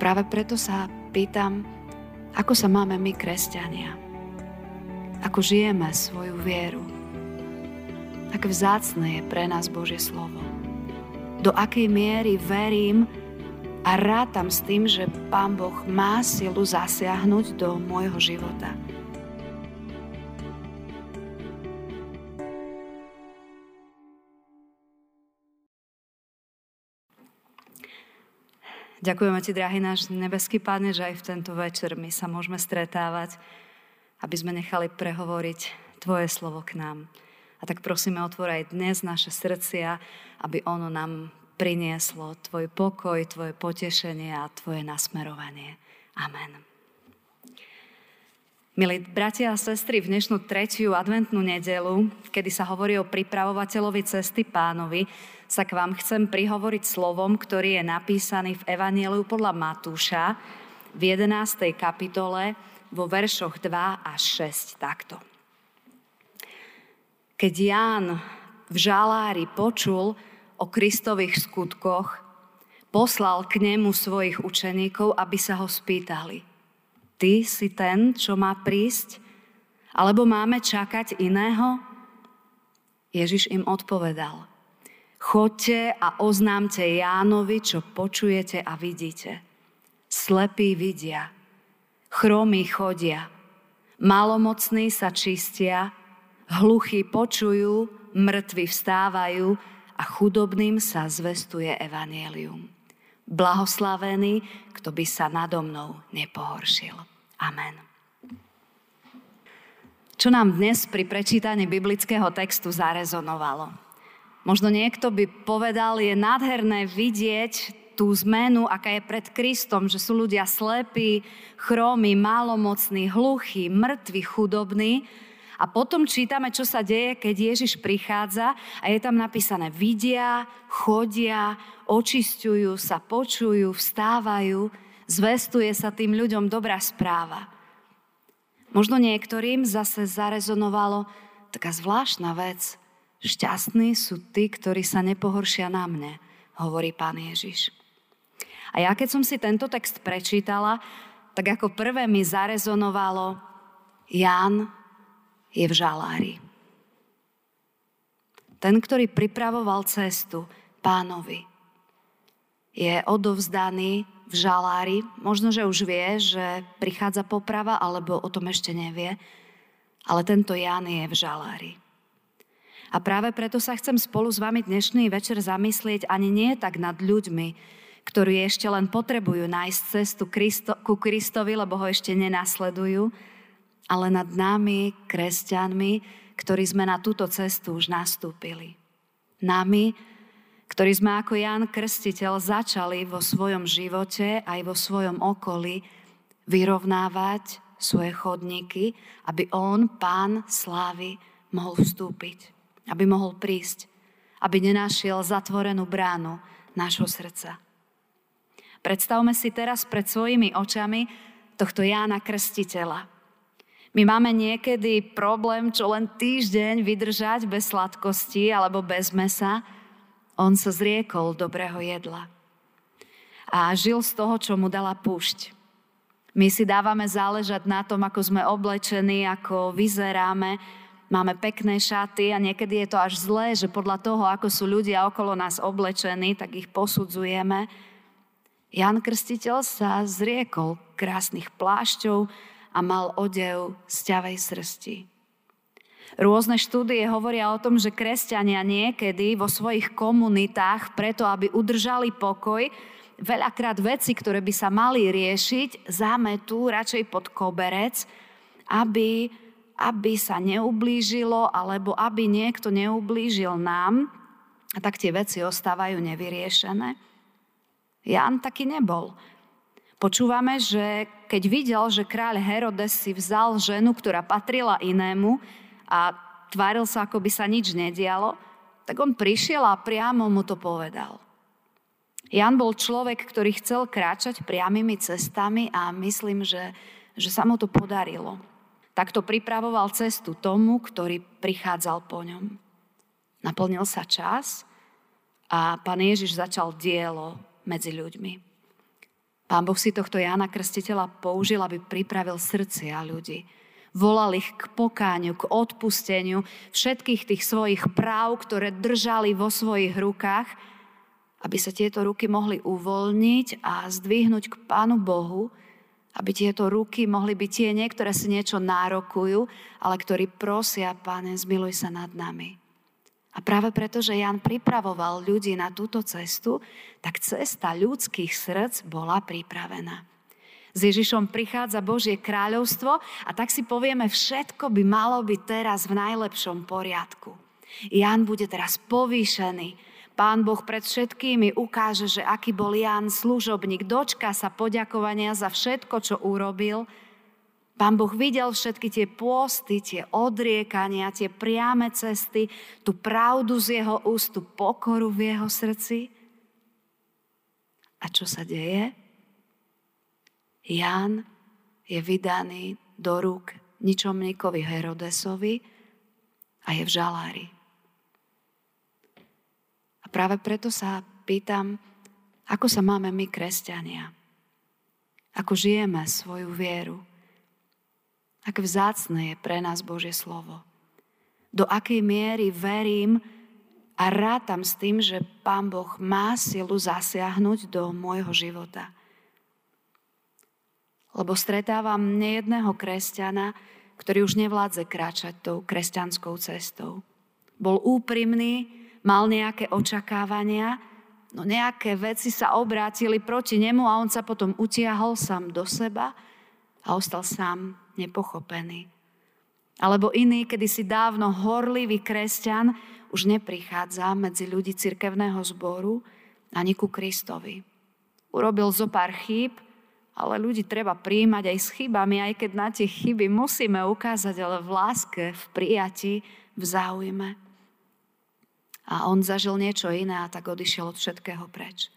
práve preto sa pýtam, ako sa máme my, kresťania, ako žijeme svoju vieru, aké vzácne je pre nás Božie slovo. Do akej miery verím a rátam s tým, že Pán Boh má silu zasiahnuť do môjho života. Ďakujeme Ti, drahý náš nebeský Pane, že aj v tento večer my sa môžeme stretávať, aby sme nechali prehovoriť Tvoje slovo k nám. A tak prosíme, otvor aj dnes naše srdcia, aby ono nám prinieslo Tvoj pokoj, Tvoje potešenie a Tvoje nasmerovanie. Amen. Milí bratia a sestry, v dnešnú tretiu adventnú nedelu, kedy sa hovorí o pripravovateľovi cesty pánovi, sa k vám chcem prihovoriť slovom, ktorý je napísaný v Evanieliu podľa Matúša v 11. kapitole vo veršoch 2 až 6 takto. Keď Ján v žalári počul o Kristových skutkoch, poslal k nemu svojich učeníkov, aby sa ho spýtali. Ty si ten, čo má prísť? Alebo máme čakať iného? Ježiš im odpovedal. Chodte a oznámte Jánovi, čo počujete a vidíte. Slepí vidia, chromí chodia, malomocní sa čistia, hluchí počujú, mŕtvi vstávajú a chudobným sa zvestuje evanielium. Blahoslavený, kto by sa nado mnou nepohoršil. Amen. Čo nám dnes pri prečítaní biblického textu zarezonovalo? Možno niekto by povedal, je nádherné vidieť tú zmenu, aká je pred Kristom, že sú ľudia slepí, chromy, malomocní, hluchí, mŕtvi, chudobní. A potom čítame, čo sa deje, keď Ježiš prichádza a je tam napísané, vidia, chodia, očistujú sa, počujú, vstávajú, zvestuje sa tým ľuďom dobrá správa. Možno niektorým zase zarezonovalo taká zvláštna vec – Šťastní sú tí, ktorí sa nepohoršia na mne, hovorí pán Ježiš. A ja keď som si tento text prečítala, tak ako prvé mi zarezonovalo, Ján je v žalári. Ten, ktorý pripravoval cestu pánovi, je odovzdaný v žalári. Možno, že už vie, že prichádza poprava, alebo o tom ešte nevie. Ale tento Ján je v žalári. A práve preto sa chcem spolu s vami dnešný večer zamyslieť ani nie tak nad ľuďmi, ktorí ešte len potrebujú nájsť cestu Kristo, ku Kristovi, lebo ho ešte nenasledujú, ale nad nami, kresťanmi, ktorí sme na túto cestu už nastúpili. Nami, ktorí sme ako Ján Krstiteľ začali vo svojom živote aj vo svojom okolí vyrovnávať svoje chodníky, aby On, Pán slávy, mohol vstúpiť aby mohol prísť, aby nenašiel zatvorenú bránu nášho srdca. Predstavme si teraz pred svojimi očami tohto Jána Krstiteľa. My máme niekedy problém, čo len týždeň vydržať bez sladkosti alebo bez mesa. On sa zriekol dobrého jedla. A žil z toho, čo mu dala púšť. My si dávame záležať na tom, ako sme oblečení, ako vyzeráme, máme pekné šaty a niekedy je to až zlé, že podľa toho, ako sú ľudia okolo nás oblečení, tak ich posudzujeme. Jan Krstiteľ sa zriekol krásnych plášťov a mal odev z ťavej srsti. Rôzne štúdie hovoria o tom, že kresťania niekedy vo svojich komunitách, preto aby udržali pokoj, veľakrát veci, ktoré by sa mali riešiť, zametú radšej pod koberec, aby aby sa neublížilo alebo aby niekto neublížil nám, a tak tie veci ostávajú nevyriešené. Jan taký nebol. Počúvame, že keď videl, že kráľ Herodes si vzal ženu, ktorá patrila inému a tváril sa, ako by sa nič nedialo, tak on prišiel a priamo mu to povedal. Jan bol človek, ktorý chcel kráčať priamými cestami a myslím, že, že sa mu to podarilo. Takto pripravoval cestu tomu, ktorý prichádzal po ňom. Naplnil sa čas a pán Ježiš začal dielo medzi ľuďmi. Pán Boh si tohto Jána Krstiteľa použil, aby pripravil srdcia ľudí. Volal ich k pokáňu, k odpusteniu všetkých tých svojich práv, ktoré držali vo svojich rukách, aby sa tieto ruky mohli uvoľniť a zdvihnúť k Pánu Bohu, aby tieto ruky mohli byť tie niektoré si niečo nárokujú, ale ktorí prosia, Pane, zmiluj sa nad nami. A práve preto, že Jan pripravoval ľudí na túto cestu, tak cesta ľudských srdc bola pripravená. S Ježišom prichádza Božie kráľovstvo a tak si povieme, všetko by malo byť teraz v najlepšom poriadku. Jan bude teraz povýšený. Pán Boh pred všetkými ukáže, že aký bol Jan služobník, dočka sa poďakovania za všetko, čo urobil – Pán Boh videl všetky tie pôsty, tie odriekania, tie priame cesty, tú pravdu z jeho úst, tú pokoru v jeho srdci. A čo sa deje? Jan je vydaný do rúk ničomníkovi Herodesovi a je v žalári. A práve preto sa pýtam, ako sa máme my, kresťania, ako žijeme svoju vieru, Aké vzácne je pre nás Božie slovo. Do akej miery verím a rátam s tým, že Pán Boh má silu zasiahnuť do môjho života. Lebo stretávam nejedného kresťana, ktorý už nevládze kráčať tou kresťanskou cestou. Bol úprimný, mal nejaké očakávania, no nejaké veci sa obrátili proti nemu a on sa potom utiahol sám do seba a ostal sám nepochopený. Alebo iný, kedy si dávno horlivý kresťan už neprichádza medzi ľudí cirkevného zboru ani ku Kristovi. Urobil zo pár chýb, ale ľudí treba príjmať aj s chybami, aj keď na tie chyby musíme ukázať, ale v láske, v prijati, v záujme. A on zažil niečo iné a tak odišiel od všetkého preč.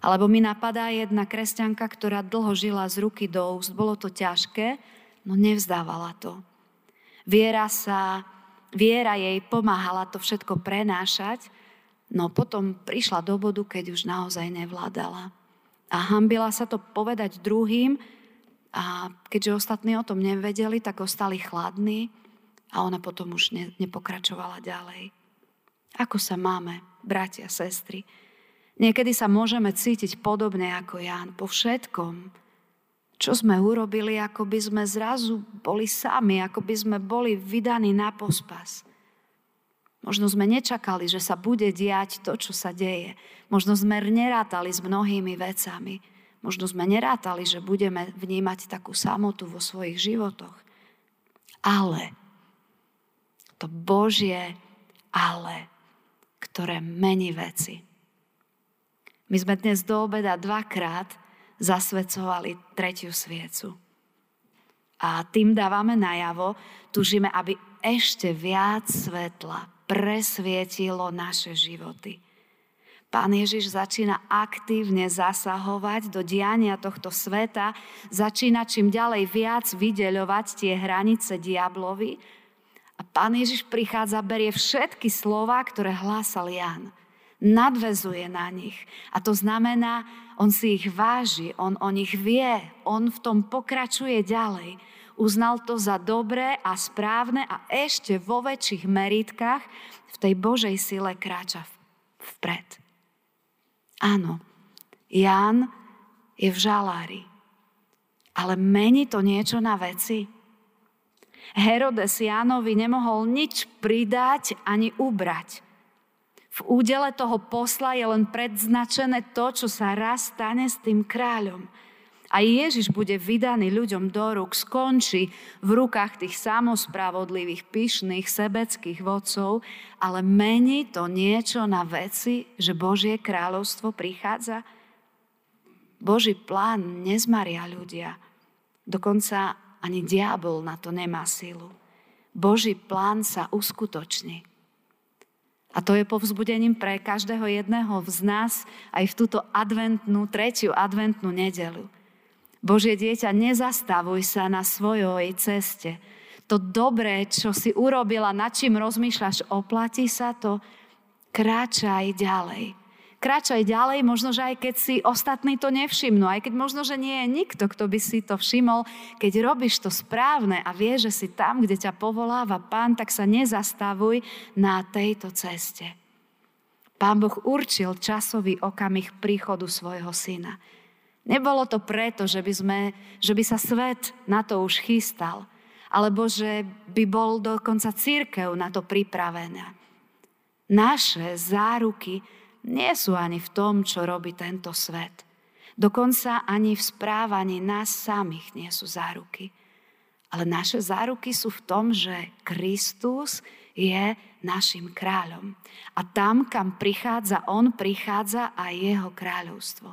Alebo mi napadá jedna kresťanka, ktorá dlho žila z ruky do úst. Bolo to ťažké, no nevzdávala to. Viera sa, viera jej pomáhala to všetko prenášať, no potom prišla do bodu, keď už naozaj nevládala. A hambila sa to povedať druhým a keďže ostatní o tom nevedeli, tak ostali chladní a ona potom už ne, nepokračovala ďalej. Ako sa máme, bratia, sestry? Niekedy sa môžeme cítiť podobne ako Ján po všetkom, čo sme urobili, ako by sme zrazu boli sami, ako by sme boli vydaní na pospas. Možno sme nečakali, že sa bude diať to, čo sa deje. Možno sme nerátali s mnohými vecami. Možno sme nerátali, že budeme vnímať takú samotu vo svojich životoch. Ale to Božie ale, ktoré mení veci. My sme dnes do obeda dvakrát zasvedcovali tretiu sviecu. A tým dávame najavo, tužíme, aby ešte viac svetla presvietilo naše životy. Pán Ježiš začína aktívne zasahovať do diania tohto sveta, začína čím ďalej viac vydeľovať tie hranice diablovi a Pán Ježiš prichádza, berie všetky slova, ktoré hlásal Jan nadvezuje na nich. A to znamená, on si ich váži, on o nich vie, on v tom pokračuje ďalej. Uznal to za dobré a správne a ešte vo väčších meritkách v tej Božej sile kráča vpred. Áno, Ján je v žalári, ale mení to niečo na veci. Herodes Jánovi nemohol nič pridať ani ubrať. V údele toho posla je len predznačené to, čo sa raz stane s tým kráľom. A Ježiš bude vydaný ľuďom do rúk, skončí v rukách tých samospravodlivých, pyšných, sebeckých vodcov, ale mení to niečo na veci, že Božie kráľovstvo prichádza. Boží plán nezmaria ľudia. Dokonca ani diabol na to nemá silu. Boží plán sa uskutoční. A to je povzbudením pre každého jedného z nás aj v túto adventnú, tretiu adventnú nedelu. Božie dieťa, nezastavuj sa na svojoj ceste. To dobré, čo si urobila, nad čím rozmýšľaš, oplatí sa to, kráčaj ďalej. Kráčaj ďalej, možno, že aj keď si ostatní to nevšimnú, aj keď možno, že nie je nikto, kto by si to všimol, keď robíš to správne a vieš, že si tam, kde ťa povoláva Pán, tak sa nezastavuj na tejto ceste. Pán Boh určil časový okamih príchodu svojho syna. Nebolo to preto, že by, sme, že by sa svet na to už chystal, alebo že by bol dokonca církev na to pripravená. Naše záruky nie sú ani v tom, čo robí tento svet. Dokonca ani v správaní nás samých nie sú záruky. Ale naše záruky sú v tom, že Kristus je našim kráľom. A tam, kam prichádza On, prichádza aj Jeho kráľovstvo.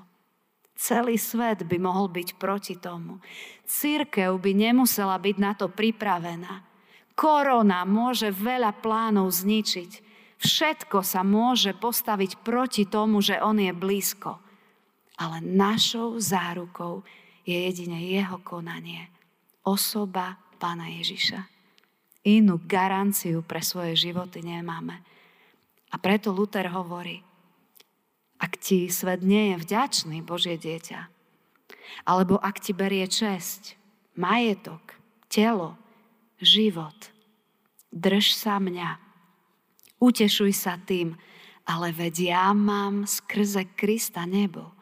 Celý svet by mohol byť proti tomu. Církev by nemusela byť na to pripravená. Korona môže veľa plánov zničiť, Všetko sa môže postaviť proti tomu, že on je blízko. Ale našou zárukou je jedine jeho konanie. Osoba Pána Ježiša. Inú garanciu pre svoje životy nemáme. A preto Luther hovorí, ak ti svet nie je vďačný, Božie dieťa, alebo ak ti berie česť, majetok, telo, život, drž sa mňa Utešuj sa tým, ale veď ja mám skrze Krista nebo.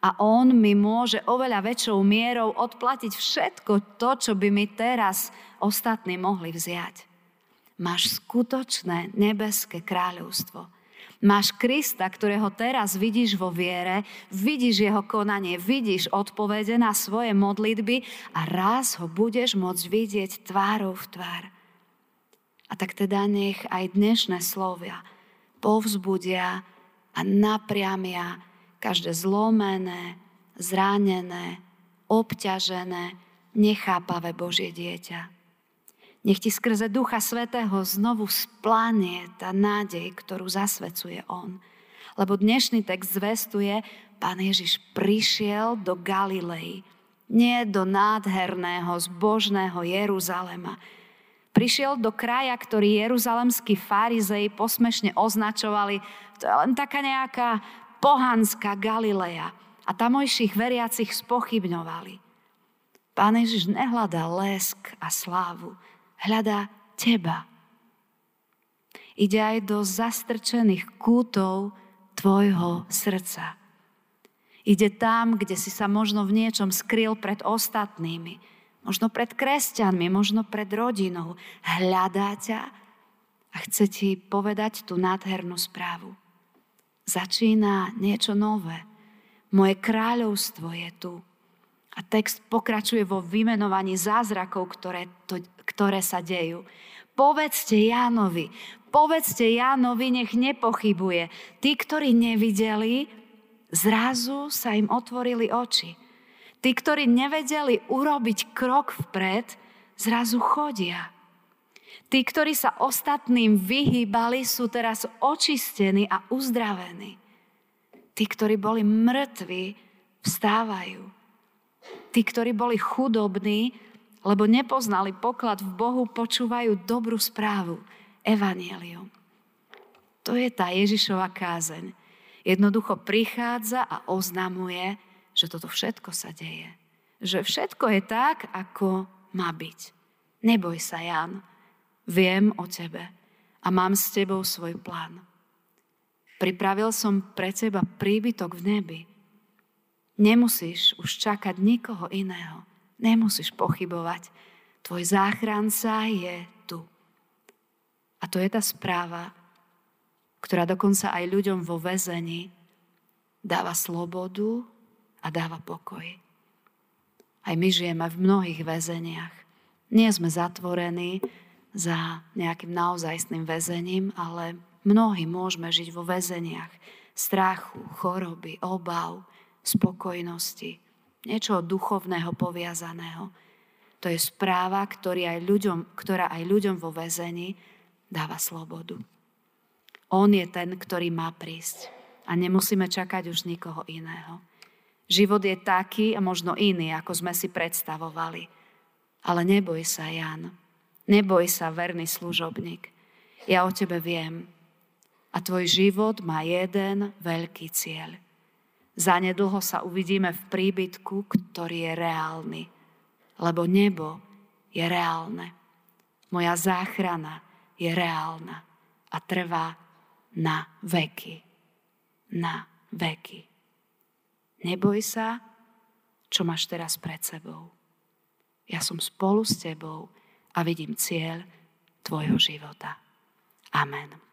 A On mi môže oveľa väčšou mierou odplatiť všetko to, čo by mi teraz ostatní mohli vziať. Máš skutočné nebeské kráľovstvo. Máš Krista, ktorého teraz vidíš vo viere, vidíš jeho konanie, vidíš odpovede na svoje modlitby a raz ho budeš môcť vidieť tvárou v tvár. A tak teda nech aj dnešné slovia povzbudia a napriamia každé zlomené, zranené, obťažené, nechápavé Božie dieťa. Nech ti skrze Ducha Svetého znovu splánie tá nádej, ktorú zasvecuje On. Lebo dnešný text zvestuje, Pán Ježiš prišiel do Galilei, nie do nádherného, zbožného Jeruzalema, Prišiel do kraja, ktorý jeruzalemskí farizei posmešne označovali, to je len taká nejaká pohanská Galilea. A tamojších veriacich spochybňovali. Pán Ježiš nehľadá lesk a slávu, hľadá teba. Ide aj do zastrčených kútov tvojho srdca. Ide tam, kde si sa možno v niečom skryl pred ostatnými, možno pred kresťanmi, možno pred rodinou. Hľadá ťa a chce ti povedať tú nádhernú správu. Začína niečo nové. Moje kráľovstvo je tu. A text pokračuje vo vymenovaní zázrakov, ktoré, to, ktoré sa dejú. Povedzte Jánovi, povedzte Jánovi, nech nepochybuje. Tí, ktorí nevideli, zrazu sa im otvorili oči. Tí, ktorí nevedeli urobiť krok vpred, zrazu chodia. Tí, ktorí sa ostatným vyhýbali, sú teraz očistení a uzdravení. Tí, ktorí boli mŕtvi, vstávajú. Tí, ktorí boli chudobní, lebo nepoznali poklad v Bohu, počúvajú dobrú správu, evanielium. To je tá Ježišova kázeň. Jednoducho prichádza a oznamuje, že toto všetko sa deje. Že všetko je tak, ako má byť. Neboj sa, Jan. Viem o tebe a mám s tebou svoj plán. Pripravil som pre teba príbytok v nebi. Nemusíš už čakať nikoho iného. Nemusíš pochybovať. Tvoj záchranca je tu. A to je tá správa, ktorá dokonca aj ľuďom vo väzení dáva slobodu a dáva pokoj. Aj my žijeme v mnohých väzeniach. Nie sme zatvorení za nejakým naozajstným väzením, ale mnohí môžeme žiť vo väzeniach strachu, choroby, obav, spokojnosti, niečo duchovného poviazaného. To je správa, ktorý aj ľuďom, ktorá aj ľuďom vo väzení dáva slobodu. On je ten, ktorý má prísť a nemusíme čakať už nikoho iného. Život je taký a možno iný, ako sme si predstavovali. Ale neboj sa, Jan. Neboj sa, verný služobník. Ja o tebe viem. A tvoj život má jeden veľký cieľ. Zanedlho sa uvidíme v príbytku, ktorý je reálny. Lebo nebo je reálne. Moja záchrana je reálna a trvá na veky. Na veky. Neboj sa, čo máš teraz pred sebou. Ja som spolu s tebou a vidím cieľ tvojho života. Amen.